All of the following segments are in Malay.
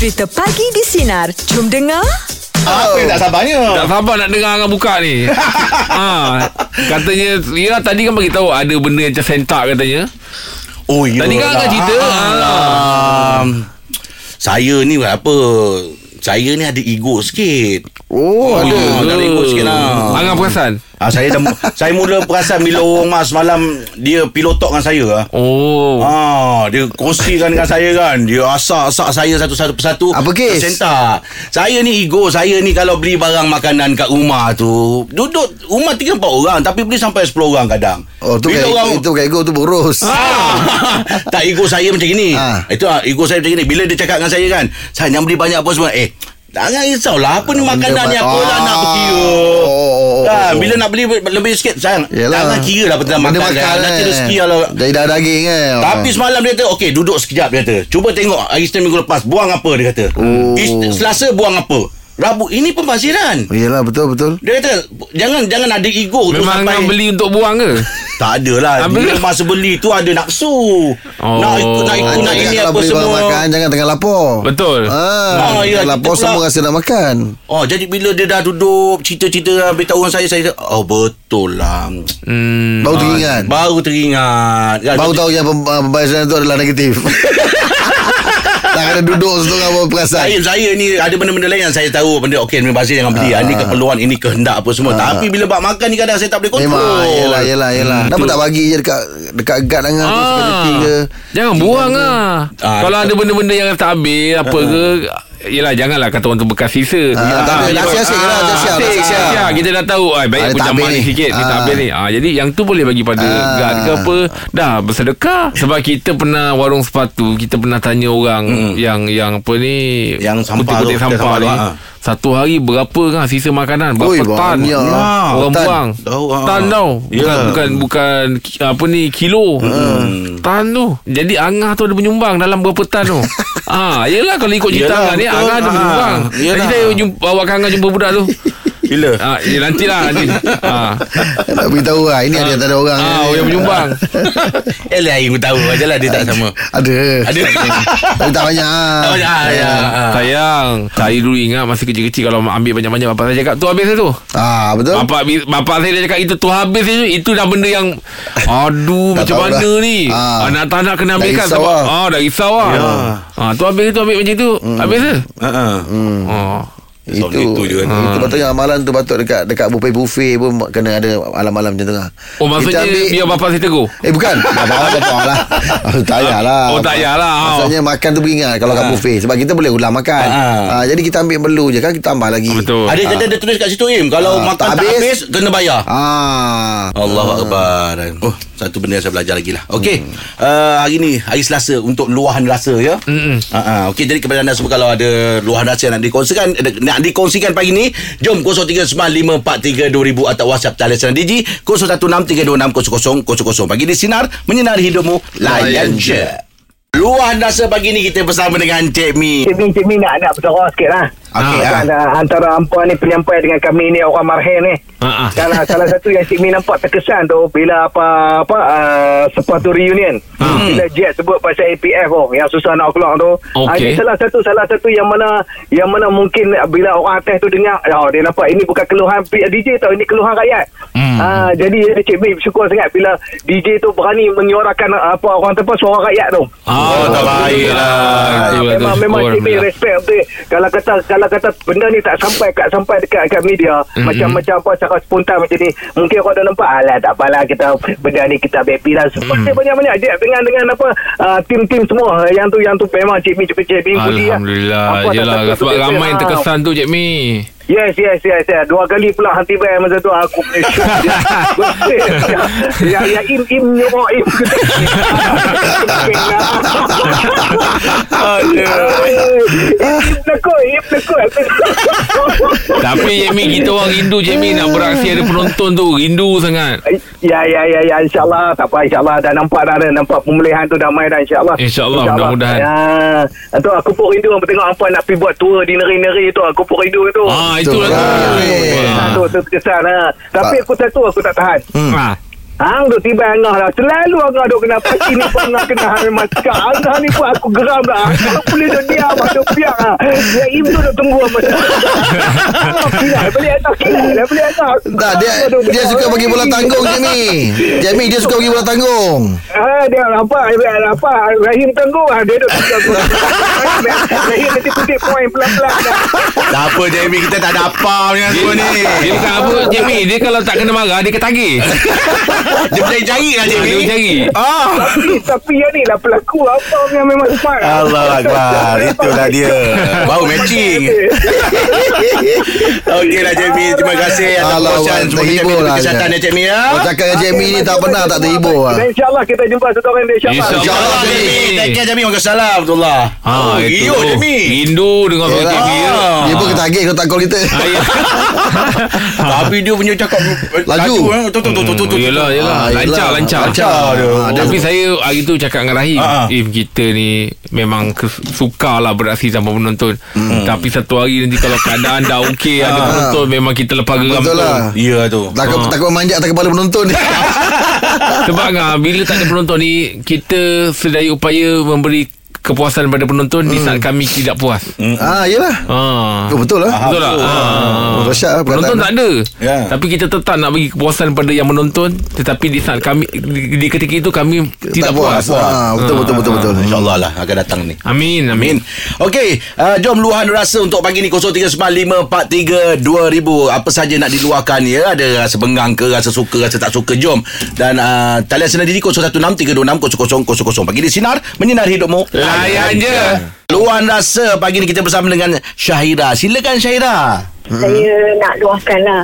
Cerita Pagi di Sinar. Jom dengar. Apa yang tak sabarnya? Tak sabar nak dengar Angah buka ni ha, Katanya Ya tadi kan bagi tahu Ada benda yang macam sentak katanya Oh, ya. Tadi kan Angah cerita Ah. Saya ni apa? Saya ni ada ego sikit. Oh, Ah, ada. ada ego sikit lah. Angah perasan Ah, saya dah saya mula perasan bila orang mas malam dia pilotok dengan saya ah. Oh Ah, dia kongsikan dengan saya kan. Dia asak-asak saya satu-satu persatu. Apa kes? Sentak. Saya ni ego. Saya ni kalau beli barang makanan kat rumah tu. Duduk rumah 3-4 orang. Tapi beli sampai 10 orang kadang. Oh, tu Bila kayak, orang, itu kayak ego tu boros. Ah. tak ego saya macam gini. Ah. Itu ah, ego saya macam gini. Bila dia cakap dengan saya kan, saya jangan beli banyak apa semua. Eh, jangan risaulah apa ni makanan ni apa lah nak berkira. Oh, oh, oh, Kan, oh. bila nak beli lebih sikit sayang. Yelah. Jangan kira lah tentang Benda makan kan. Nanti eh. rezeki kalau Dari dah daging kan. tapi semalam dia kata Okey duduk sekejap dia kata Cuba tengok Hari minggu lepas Buang apa dia kata Oh. Selasa buang apa Rabu Ini pembaziran Yelah betul betul. Dia kata Jangan jangan ada ego tu Memang sampai Angah beli untuk buang ke Tak ada lah Dia masa beli tu Ada nafsu Oh. Nak ikut Nak ikut Nak Jangan ini apa semua makan jangan tengah lapar. Betul Ah, Ah, ya, lapar kita semua pula- rasa nak makan. Oh jadi bila dia dah duduk Cerita-cerita Beritahu orang saya Saya Oh betul lah hmm. Baru teringat. Baru teringat Kan, Baru tahu yang pem- ah, pembayaran tu adalah negatif. tak kena duduk situ dengan apa perasan. Saya, saya ni ada benda-benda lain yang saya tahu benda okey ni bazir jangan beli. Ah, ini keperluan ini kehendak apa semua. Tapi bila bab makan ni kadang saya tak boleh kontrol. Memang Yelah yelah yelah Kenapa tak bagi je Dekat Dekat guard dengan tu ke Jangan buang ah. Ah, Kalau ada benda-benda yang tak habis apa ke Yelah janganlah kata orang tu bekas sisa Ah, tak ada. Dah dia- siap-siap lah, dah siap. siap-siap. Kita dah tahu ah, Baik Ah, aku jamah ni sikit Ni tak Ah. habis ni ah, Jadi yang tu boleh bagi pada Ah. Guard ke apa Dah bersedekah Sebab kita pernah Warung sepatu Kita pernah tanya orang Yang yang apa ni Yang sampah Kutip-kutip tu, sampah sampah ni ah. Satu hari berapa kan Sisa makanan Berapa Oi, tan. Ya, Orang tan. buang ah. Tan tau Bukan, Ya. bukan Bukan ki- Apa ni Kilo Tan tu Jadi Angah tu ada menyumbang Dalam berapa tan tu Ah, Yelah kalau ikut cerita Angah ni. Angah ada Ah, menyumbang yelah. Jadi saya jumpa, bawa Angah jumpa budak tu Bila? ah, ya, Nantilah nanti ah. Nak beritahu lah Ini ada tak ada orang Ah, ni. yang menyumbang Eh lain aku tahu aja lah dia tak sama. Ada Ada. Tapi tak banyak Oh, ya, ya. ah. Sayang Saya dulu ingat Masa kecil-kecil Kalau ambil banyak-banyak Bapak saya cakap Tu habis tu Ah betul Bapak bapak saya dia cakap itu tu habis itu itu dah benda yang aduh Tak macam tahu mana dah. ni. Ah. Anak tak nak kena Dah ambilkan risau sebab lah. ah dah risau lah. Ya. Ah tu habis tu ambil macam tu. Habis ke? Ha ah. Itu, itu je kan. Itu patutnya amalan tu Patut dekat Dekat buffet-buffet pun Kena ada Alam-alam macam tu lah Oh maksudnya ambil- biar bapak saya tegur. Eh bukan. Bapak-bapak lah. Oh, Tak payahlah. Oh, tak payahlah. Maksudnya makan tu beringat Kalau kat buffet. Sebab kita boleh ulang makan. Ah. Ah, Jadi kita ambil perlu je kan Kita tambah lagi. Betul. Ada kata dia tulis kat situ Im. Kalau Ah, makan tak tak habis. habis, kena bayar. Ah, Allah Akbar. Oh satu benda yang saya belajar lagi lah. Okey. Uh, Hari ni Hari Selasa Untuk luahan rasa ya? Mm-mm. uh, uh, Okey jadi kepada anda semua Kalau ada luahan rasa yang nak dikongsikan eh, Nak dikongsikan pagi ni Jom 0395432000 Atau WhatsApp talian sinar Digi 0163260000 Pagi di Sinar Menyinari hidupmu Layan je. Luahan rasa pagi ni kita bersama dengan Cik Mi. Cik Mi, Cik Mi nak, nak bersorak sikit lah. Okey Ah, ah. kan, ah, antara hampa ni penyampai dengan kami ni orang marhen ni. Ah, ah. Salah salah satu yang Cik Mi nampak terkesan tu bila apa apa uh, sepatu reunion. Hmm. Bila Jet sebut pasal APF tu yang susah nak keluar tu. Ah, Okey. ini salah satu salah satu yang mana yang mana mungkin bila orang atas tu dengar oh, dia nampak ini bukan keluhan DJ tau ini keluhan rakyat. Hmm. Ah, jadi Cik Mi bersyukur sangat bila DJ tu berani menyuarakan ah, apa orang tempat suara rakyat tu. Ah, tak baik lah. Ah, Itu lah tu. memang memang Oh, Cik Mi Alhamdulillah. respect betul. Kalau kata kalau kata benda ni tak sampai kat sampai dekat kat media Mhm. macam macam apa secara spontan macam ni mungkin orang dah nampak alah tak apalah kita benda ni kita happy lah sebab dia banyak-banyak dia dengan dengan apa ah, tim-tim semua yang tu yang tu memang Cik Mi Cik Mi budi lah. Alhamdulillah. Tak Yelah sebab ramai yang ah. terkesan tu Cik Mi. Yes, yes, yes, yes. Dua kali pula hanti bayar masa tu aku punya. Betul. ya, ya, im, im, nyurok, im. Tapi Cik Mi kita orang rindu Cik Mi nak beraksi ada penonton tu. Rindu sangat. Ya, ya, ya, ya. InsyaAllah. Tak apa, insyaAllah. Dah nampak dah. dah nampak pemulihan tu damai dah, insyaAllah. InsyaAllah, mudah-mudahan. Ya. Tu aku pun rindu tengok apa nak pergi buat tour di negeri-negeri tu. Aku pun rindu tu. Ah, itulah tu. Ah, Ha, Ah. tu, tu kesan ha. Tapi aku satu aku tak tahan. Ah. Hang tu tiba Angah lah Selalu Angah duk kena Pagi ni pun Angah kena Hang masak Angah ni pun aku geram lah Angah boleh duk diam Duk biar lah Ya Im tu duk tunggu Angah Kilat Beli atas kilat lah Beli atas Tak dia dia suka bagi bola tanggung Jamie. Jamie dia suka bagi bola tanggung. Ah, dia apa? Dia apa? Rahim tangguh ah dia duk tunggu. Rahim nanti putih poin pelan-pelan. Tak apa Jamie Kita tak ada apa Punya semua ni Dia bukan apa Jamie Dia kalau tak kena marah Dia ketagih Dia berjari-jari lah Dia Jamie berjari Ah. Tapi, tapi yang ni lah pelakon apa yang memang smart. Allah Akbar Itulah dia Baru matching Okeylah Jamie Terima kasih atas Wan, Semoga Jamie terhibur diberi lah, kesihatan ya Jamie ya Kau cakap dengan Jamie ni tak pernah tak terhibur lah. InsyaAllah kita jumpa satu orang dia insyaAllah. InsyaAllah. InsyaAllah Jamie. Jamie Take care Jamie Waalaikumsalam Abdullah Ha, oh, itu. Iyo Jamie Rindu dengan Yelah. Jamie ya. Dia pun ketagih kalau tak call kita. Ah, ya. Tapi dia punya cakap Laju. eh. Tu tu tu tu tu tu. Yelah. Ah, Lancar, lancar. Ah, Tapi saya hari tu cakap dengan Rahim Ah, ah. If kita ni Memang kes- suka lah beraksi tanpa penonton Tapi satu hari nanti Kalau keadaan dah okey Ada penonton Memang kita lepas geram Betul lah. Ya tu Takut Ah. takut manjat atas kepala penonton ni. Sebab ngah, Bila tak ada penonton ni Kita sedaya upaya Memberi kepuasan pada penonton Di saat kami tidak puas ah, yelah. Ah. Oh, betul lah. Betul tak? Ah. Oh, dahsyat lah Penonton tak ada Ya. Tapi kita tetap nak bagi kepuasan pada yang menonton Tetapi di saat kami Di, di ketika itu kami Tidak tak puas, Ah, betul, betul, betul, betul. InsyaAllah lah Akan datang ni Amin Amin Amin. Okey, uh, jom luahan rasa untuk pagi ni 0395432000. Apa saja nak diluahkan ya? Ada rasa bengang ke, rasa suka, rasa tak suka. Jom. Dan uh, talian senandiri 0163260000. Pagi di sinar menyinar hidupmu. Layan je Luahan rasa pagi ni kita bersama dengan Syahira. Silakan Syahira. Saya nak luahkan lah.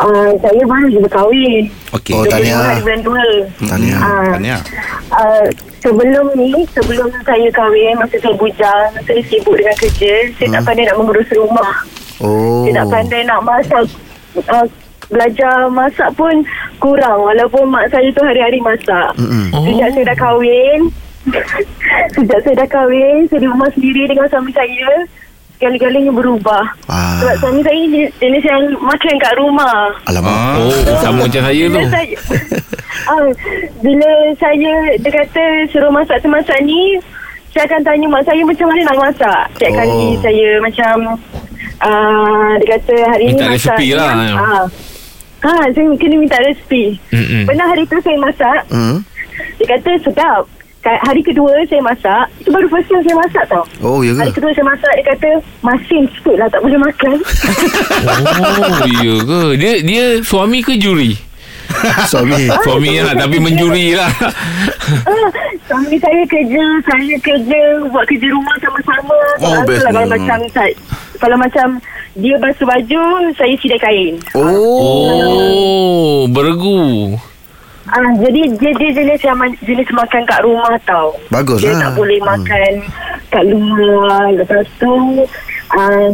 Uh, saya baru je berkahwin. Okey. Oh, 22 tahniah. hari bulan 2. Tahniah. Ah, Tahniah. Uh, sebelum ni, sebelum saya kahwin, masa saya bujang, saya sibuk dengan kerja. Saya tak pandai nak mengurus rumah. Oh. Saya tak pandai nak masak. Uh, belajar masak pun kurang. Walaupun mak saya tu hari-hari masak. Mm-mm. Oh. Sejak saya dah kahwin, sejak saya dah kahwin, saya di rumah sendiri dengan suami saya. Sekali-kalinya berubah. Ah. Sebab suami saya ni jenis yang makan kat rumah. Alamak. Oh sama macam saya tu Bila saya ah, Bila saya Dia kata Suruh masak semasak ni Saya akan tanya mak saya Macam mana nak masak Setiap Oh. kali saya macam uh, Dia kata hari ni Minta masak resepi ni, lah. ah. Ha, saya kena minta resipi. Mm-mm. Pernah hari tu saya masak, Hmm. dia kata sedap. Hari kedua saya masak, itu baru first time saya masak tau. Oh, ya Hari ke? kedua saya masak, dia kata masin sikit lah tak boleh makan. Oh iya ke Dia dia suami ke juri Suami. Suami lah Tapi menjuri lah Ah, Suami saya kerja Saya kerja Buat kerja rumah sama-sama Oh, best. itulah Kalau Hmm. macam Kalau macam Dia basuh baju Saya sidai kain Oh. Oh Beregu Ah, Jadi dia, dia jenis yang man- Jenis makan kat rumah tau Bagus Dia lah. tak boleh Hmm. makan Kat luar Lepas tu ah,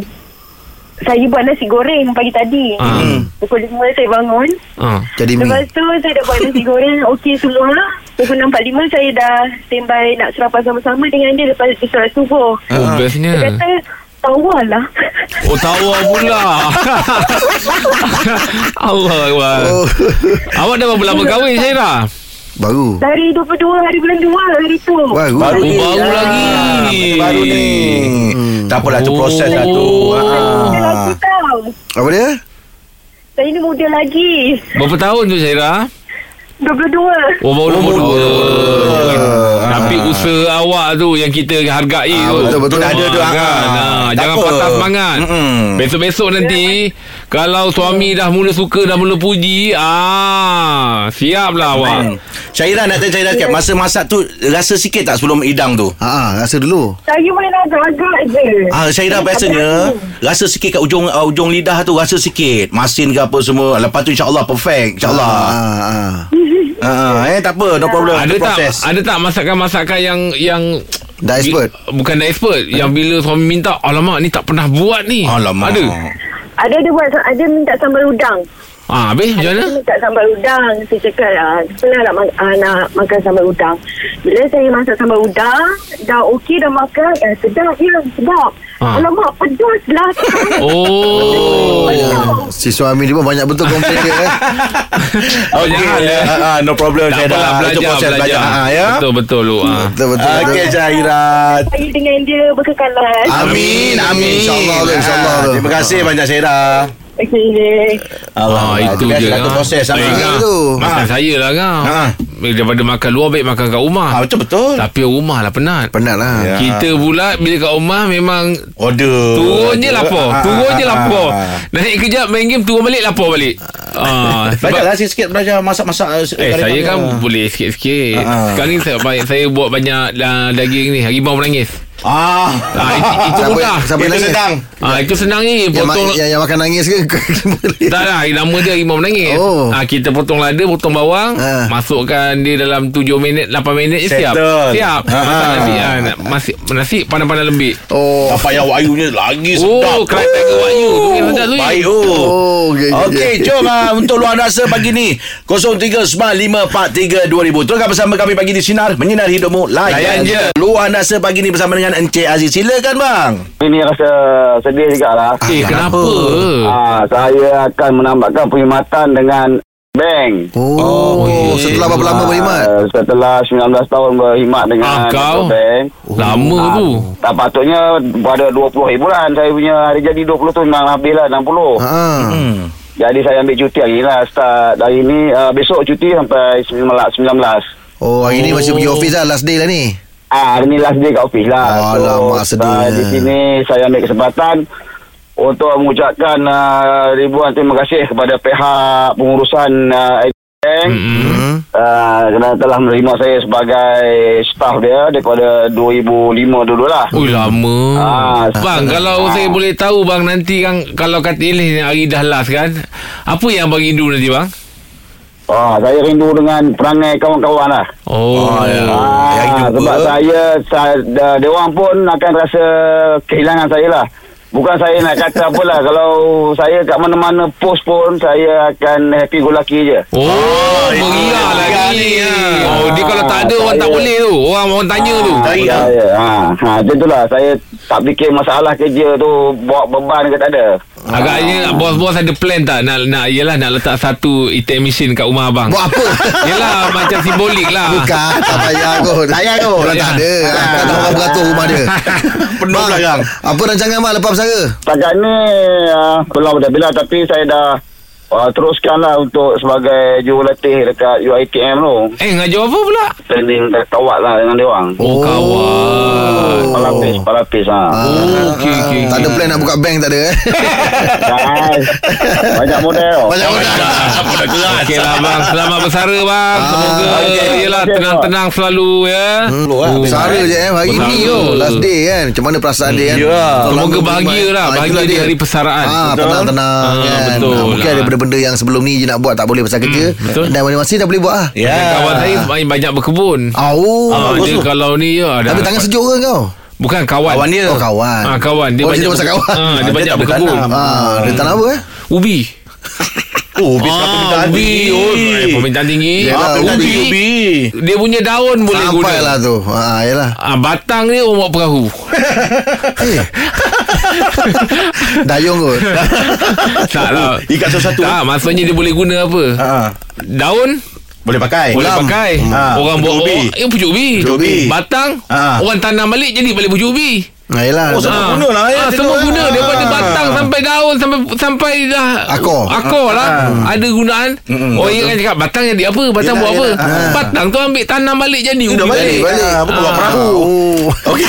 Saya buat nasi goreng Pagi tadi Ah. Pukul 5 saya bangun ah. Jadi mi. Lepas tu saya dah buat nasi goreng Okey semua Pukul 6.45 saya dah Standby nak sarapan sama-sama Dengan dia Lepas dia solat subuh Oh Dia bestnya kata Tawar lah Oh tawar pula Allah Akbar Oh. Awak dah berapa lama kahwin Syaira? Baru. Dari 22 hari bulan 2 hari tu Baru. Baru Oh, ni. baru lagi. Baru ni. Hmm. Tak apalah tu Oh. proses lah tu. Muda lagi Ah. tau Apa dia? Saya ni muda lagi Berapa tahun tu Syaira? 22 Oh baru Oh, nombor dua Ah. Tapi usaha awak tu Yang kita hargai Ah, tu betul-betul Ah, ada tu, ah. kan? Ah, Jangan apa. patah semangat Mm-mm. Besok-besok nanti Kalau suami dah mula suka Dah mula puji ah Siaplah awak Hmm. Syaira nak tanya Syaira sikit Masa masak tu Rasa sikit tak sebelum hidang tu Ha, ah, rasa dulu. Saya main agak-agak je Ah, Syaira Saya biasanya. Rasa sikit kat ujung uh, ujung lidah tu Rasa sikit Masin ke apa semua Lepas tu insyaAllah perfect InsyaAllah Ah, ah. Ah. Eh tak apa No problem Ada tak ada tak masakan-masakan yang yang Dah expert. Bi- Bukan dah expert Yang bila suami minta Alamak ni tak pernah buat ni. Alamak. Ada? Ada dia buat Ada minta sambal udang Ah, habis macam mana? Saya minta sambal udang. Saya cakap, ah, pernah nak, ah, nak makan sambal udang. Bila saya masak sambal udang, dah okey dah makan. Eh, sedap ya, sedap. Ah. Alamak, pedas lah. Oh. Si suami dia pun banyak betul komplain dia eh. Oh, Okey. jangan ya. Ah, ah, no problem. Tak Saya dah apalah itu belajar, proses belajar. Ah, ya. Betul, betul lu. Ah. Betul betul. Okey, Syahirat. saya dengan dia berkekalan. Amin, amin. InsyaAllah tu, insyaAllah tu. Ah, Terima kasih banyak Syahira. Okey. Ah, itu je. Satu ah. proses sama. Baik, Ya, ah. tu. Makan saya lah kau. Ha. Daripada makan luar baik makan kat rumah. Ah, betul betul. Tapi rumah lah penat. Penat lah. Ya. Kita pula bila kat rumah memang Order. Turun je lapar Ah, Turun ah, je ah, lapar ah. Naik kejap main game Turun balik lapar balik ah, sebab Belajarlah sikit-sikit belajar masak-masak. Eh saya kan boleh sikit-sikit Ah, ah. Sekarang ni saya, saya buat banyak daging ni Harimau menangis Ah. ah, itu, itu Siapa- mudah siapa Itu nangis? sedang. ah, Itu senang ni Yang, ma- Potong yang, yang makan nangis ke? Tak lah Nama dia harimau menangis Oh. ah, Kita potong lada Potong bawang Ah. Masukkan dia dalam 7 minit 8 minit je siap Settle. Siap Ah, ah. nasi ah, Nasi, nasi pandang-pandang lembik oh. Apa yang wayunya lagi sedap. Oh Kerai tiger yang tu Baik oh. Oh, okey, okey. Okey, jom ah, untuk luar rasa pagi ni 0395432000. Teruskan bersama kami pagi di Sinar Menyinar Hidupmu Layan, Layan je. Luar rasa pagi ni bersama dengan Encik Aziz Silakan bang Ini rasa sedih juga lah. Eh kenapa Ah, saya akan menambahkan perkhidmatan dengan bank. Oh, Oh, ya. setelah berapa lama berkhidmat? Ah, setelah 19 tahun berkhidmat dengan Ah, kau? bank. Lama Ah, tu Tak patutnya pada 20 hari bulan. Saya punya hari jadi 20 tu memang habis lah 60. Ha. hmm. Jadi saya ambil cuti hari ni lah. Start hari ni. Uh, besok cuti sampai 19. 19. Oh, hari ni masih pergi office lah. Last day lah ni. Ah, hari ni last day kat office lah. Alamak, sedih. ah, di sini saya ambil kesempatan untuk mengucapkan uh, ribuan terima kasih kepada pihak pengurusan uh, bank Mm-mm. Hmm. uh, kerana telah menerima saya sebagai staff dia daripada 2005 dulu lah. Ui lama Ah, Bang kalau saya boleh tahu bang Nanti kan Kalau kata Ilih ni hari dah last kan Apa yang bang rindu nanti bang Ah, saya rindu dengan perangai kawan-kawan lah. Oh, Oh, ya. Ah, sebab saya, saya dah- dia orang pun akan rasa kehilangan saya lah. Bukan saya nak kata apalah Kalau saya kat mana-mana post pun Saya akan happy go lucky je Oh, Ah, meriah yang lagi. ni, ya. Oh, dia kalau tak ada orang tak Saya- boleh tu. Orang orang tanya tu. Cari lah saya, ha, ha, Macam tu lah Saya tak fikir masalah kerja tu Bawa beban ke tak ada Agaknya bos-bos ada plan tak nak nak yalah nak letak satu ATM machine kat rumah abang. Buat apa? Yalah macam simbolik lah. Bukan, tak payah kot. Tak payah kot. Orang tak ada. Kan orang beratur rumah dia. Penuh belakang Apa rancangan mak lepas bersara? Setakat ni uh, Belum dah bila Tapi saya dah uh, Teruskanlah untuk Sebagai jurulatih Dekat UITM tu Eh ngajar apa pula? Training kawat lah Dengan dia orang Oh, kawan. Palapis Palapis ha. Oh, okey okey. Tak ada plan nak buka bank tak ada eh? Banyak model Banyak orang. Apa dah keras Okey lah bang Selamat bersara bang Semoga okey. Yelah Okey, tenang-tenang selalu ya Hmm, Oh, Bersara je eh Hari Bersara. ni tu Last day kan Macam mana perasaan dia kan Ya. Semoga bahagia lah Ah, Bahagia di dia. hari persaraan Ah, tenang-tenang Ah, kan. betul Ah, Mungkin lah. ada benda-benda yang sebelum ni je nak buat tak boleh pasal kerja. betul. Dan masing-masing dah boleh buat ah. Ya Dan kawan saya main banyak berkebun Oh. Ah, bagus dia tu. kalau ni ya ada Tapi tangan sejuk ke kau? Bukan kawan Kawan dia Oh kawan. Ah kawan dia oh, banyak pasal kawan. Ah, dia dia banyak berkebun. Ah, dia tanam apa eh? Ubi. Oh bis ah, permintaan ubi. Oh, eh, permintaan tinggi. Yalah, Ah, permintaan ubi. tinggi ubi Dia punya daun boleh guna. Sampai lah tu. Ah, yalah. Ah, batang dia orang buat perahu. Eh. Dayung kot. tak lah. Ikat satu-satu Tak, maksudnya dia boleh guna apa? Ah, Daun Boleh pakai boleh Ulam. pakai. Ah, orang buat ubi. eh pucuk ubi. Pucuk ubi. Batang Ah. orang tanam balik jadi balik pucuk ubi. Ah, yalah. Oh, semua guna lah, ya, ah, semua guna eh. daripada sampai daun sampai sampai dah Akor. Akor lah. Ada gunaan. Mm-mm. Oh, ingat cakap batang jadi apa? Batang Yelah, buat apa? yelah. Ah. Batang tu ambil tanam balik jadi ubi balik balik. Ah, Betul buat Ah. perahu Oh. Okey.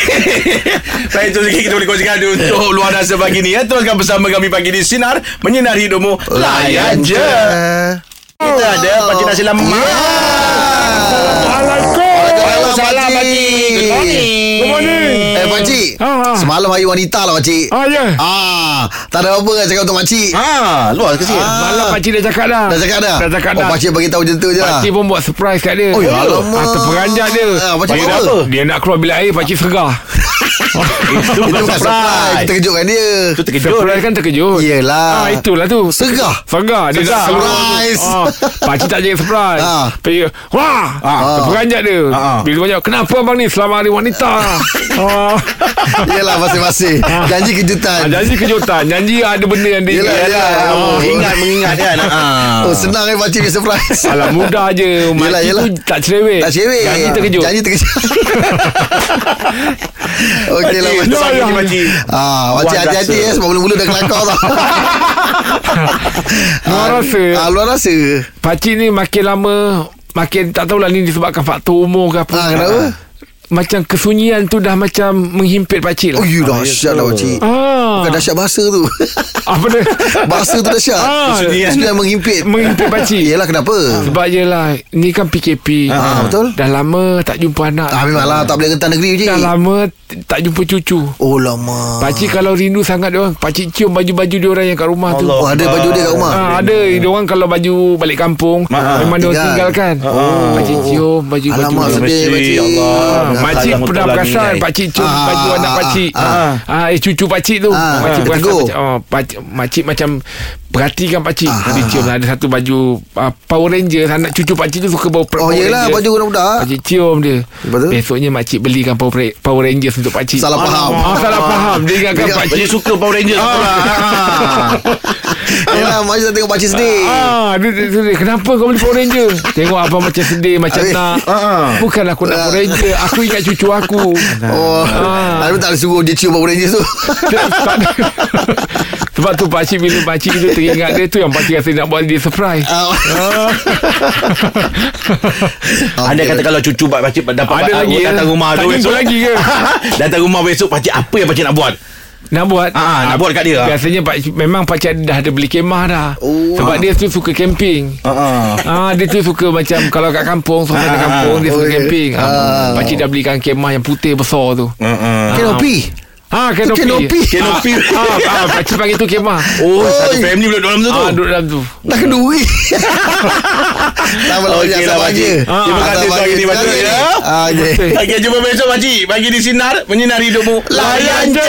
Baik itu sikit kita boleh kongsikan untuk luar rasa pagi ni ya. Teruskan bersama kami pagi di Sinar menyinari hidupmu. Layan je. Kita ada Pakcik Nasi Lemak. Waalaikumsalam, Pakcik. Good morning. Good morning. Eh, Pakcik. Ah. Semalam hari wanita lah, Pakcik. Ah, ya. Ah, tak ada apa kan cakap untuk Pakcik. Ha, luar ke sikit. Malam pakcik dah cakap dah. Dah cakap dah? Dah cakap oh, dah. Pakcik bagi tahu macam tu je lah. Pakcik pun buat surprise kat dia. Oh, ya, alamak. Ah, terperanjat dia. Ah, pakcik dia, buat nak, apa? dia nak keluar bilik air, pakcik segar. Itu bukan surprise surprise. Kita kejutkan dia Itu terkejut. Surprise kan terkejut Yelah. ah, Itulah tu Segah Segar Dia keluar. Surprise. ah, Pakcik tak jadi surprise Ah. Pergi Wah Ah. Terperanjat dia Ah. Bila banyak Kenapa abang ni Selama hari wanita ah. Yelah masing-masing Janji Ah, kejutan Janji kejutan Janji ada benda yang dia Yelah, ingat. yelah. Ah. Oh. Ingat mengingat kan. Ah. Oh senang kan pakcik ni surprise Alah mudah je Makcik Yelah, yelah. tu tak cerewet Tak cerewet Janji terkejut Janji terkejut Okey lah Pakcik, pakcik ni, pakcik. Ah, pakcik Buat hati-hati ya sebab mula-mula dah kelakar tau. Luar rasa Ah, luar rasa. Pakcik ni makin lama Makin tak tahulah ni disebabkan faktor umur ke apa Ah, kenapa? Macam kesunyian tu dah macam menghimpit pakcik Oh, lah you dahsyat lah pakcik. Ah. Bukan dahsyat bahasa tu. Apa dia? bahasa tu dahsyat. Ah, Kesunyian menghimpit. Menghimpit pakcik Yelah kenapa? Sebab je lah Ni kan PKP Ah, betul. Dah lama tak jumpa anak Ah, memanglah tak boleh rentan negeri pakcik. Dah lama tak jumpa cucu Oh lama. Pakcik kalau rindu sangat dia orang Pakcik cium baju-baju dia orang yang kat rumah tu Allah. Oh, ada baju dia kat rumah. Ah, ada dia orang kalau baju balik kampung Ah, memang dia orang tinggal. tinggalkan. Oh. Pakcik cium baju-baju. Alamak dia. sedih pakcik. Allah. Ah, makcik pernah betul perasan ni, Pakcik cium Ah, baju anak ah, pakcik ah, ah, Eh cucu pakcik tu Ah, Makcik ah, perasan tegur. pakcik, oh, pakcik, Makcik macam Perhatikan pakcik Dia cium lah Ada satu baju ah, Power Ranger Anak cucu pakcik tu suka bawa Oh Power yelah Ranger. baju budak-budak. Pakcik cium dia Lepas tu? Besoknya makcik belikan Power, Power Rangers untuk pakcik Salah faham. ah, Salah faham Dia ingatkan Dia- pakcik Pakcik suka Power Rangers Ah. Ah. Yelah macam tengok pakcik sedih. Ah, dia, dia, dia, dia, kenapa kau beli Power Ranger? Tengok abang macam sedih, macam nak. Ah. Bukan aku nak Power Ranger. Aku ingat cucu aku. Oh, Ah. Tapi tak boleh suruh dia cium Power Rangers tu. Sebab tu pakcik bila pakcik tu teringat dia tu yang pakcik rasa nak buat dia surprise. Ah. Anda Okey. kata kalau cucu pak pakcik dapat Ada lagi, ya? datang rumah Tak tu lagi ke? datang rumah besok pakcik apa yang pakcik nak buat? Nak buat Ah, nak buat kat dia. Biasanya pak, Memang pakcik dah ada beli kemah dah Oh. Sebab dia tu suka camping Ah. Ah dia tu suka macam kalau kat kampung suasana Ah, kampung dia suka oh, camping. Ah, ah. pakcik dah belikan kemah yang putih besar tu. Ah. Kenopi. Ah kenopi. Kenopi. Kenopi. Ah, ah, pakcik panggil tu kemah. Oh, Oi. satu family duduk dalam tu tu. Ah duduk dalam tu. Dah kenduri. Tak apa Okey banyak lah, pakcik. je. Terima kasih sabar pagi je. ni, Terima Pakcik, ya. Okey. Okey, jumpa besok pakcik. Pagi di Sinar, menyinari hidupmu. Layan je.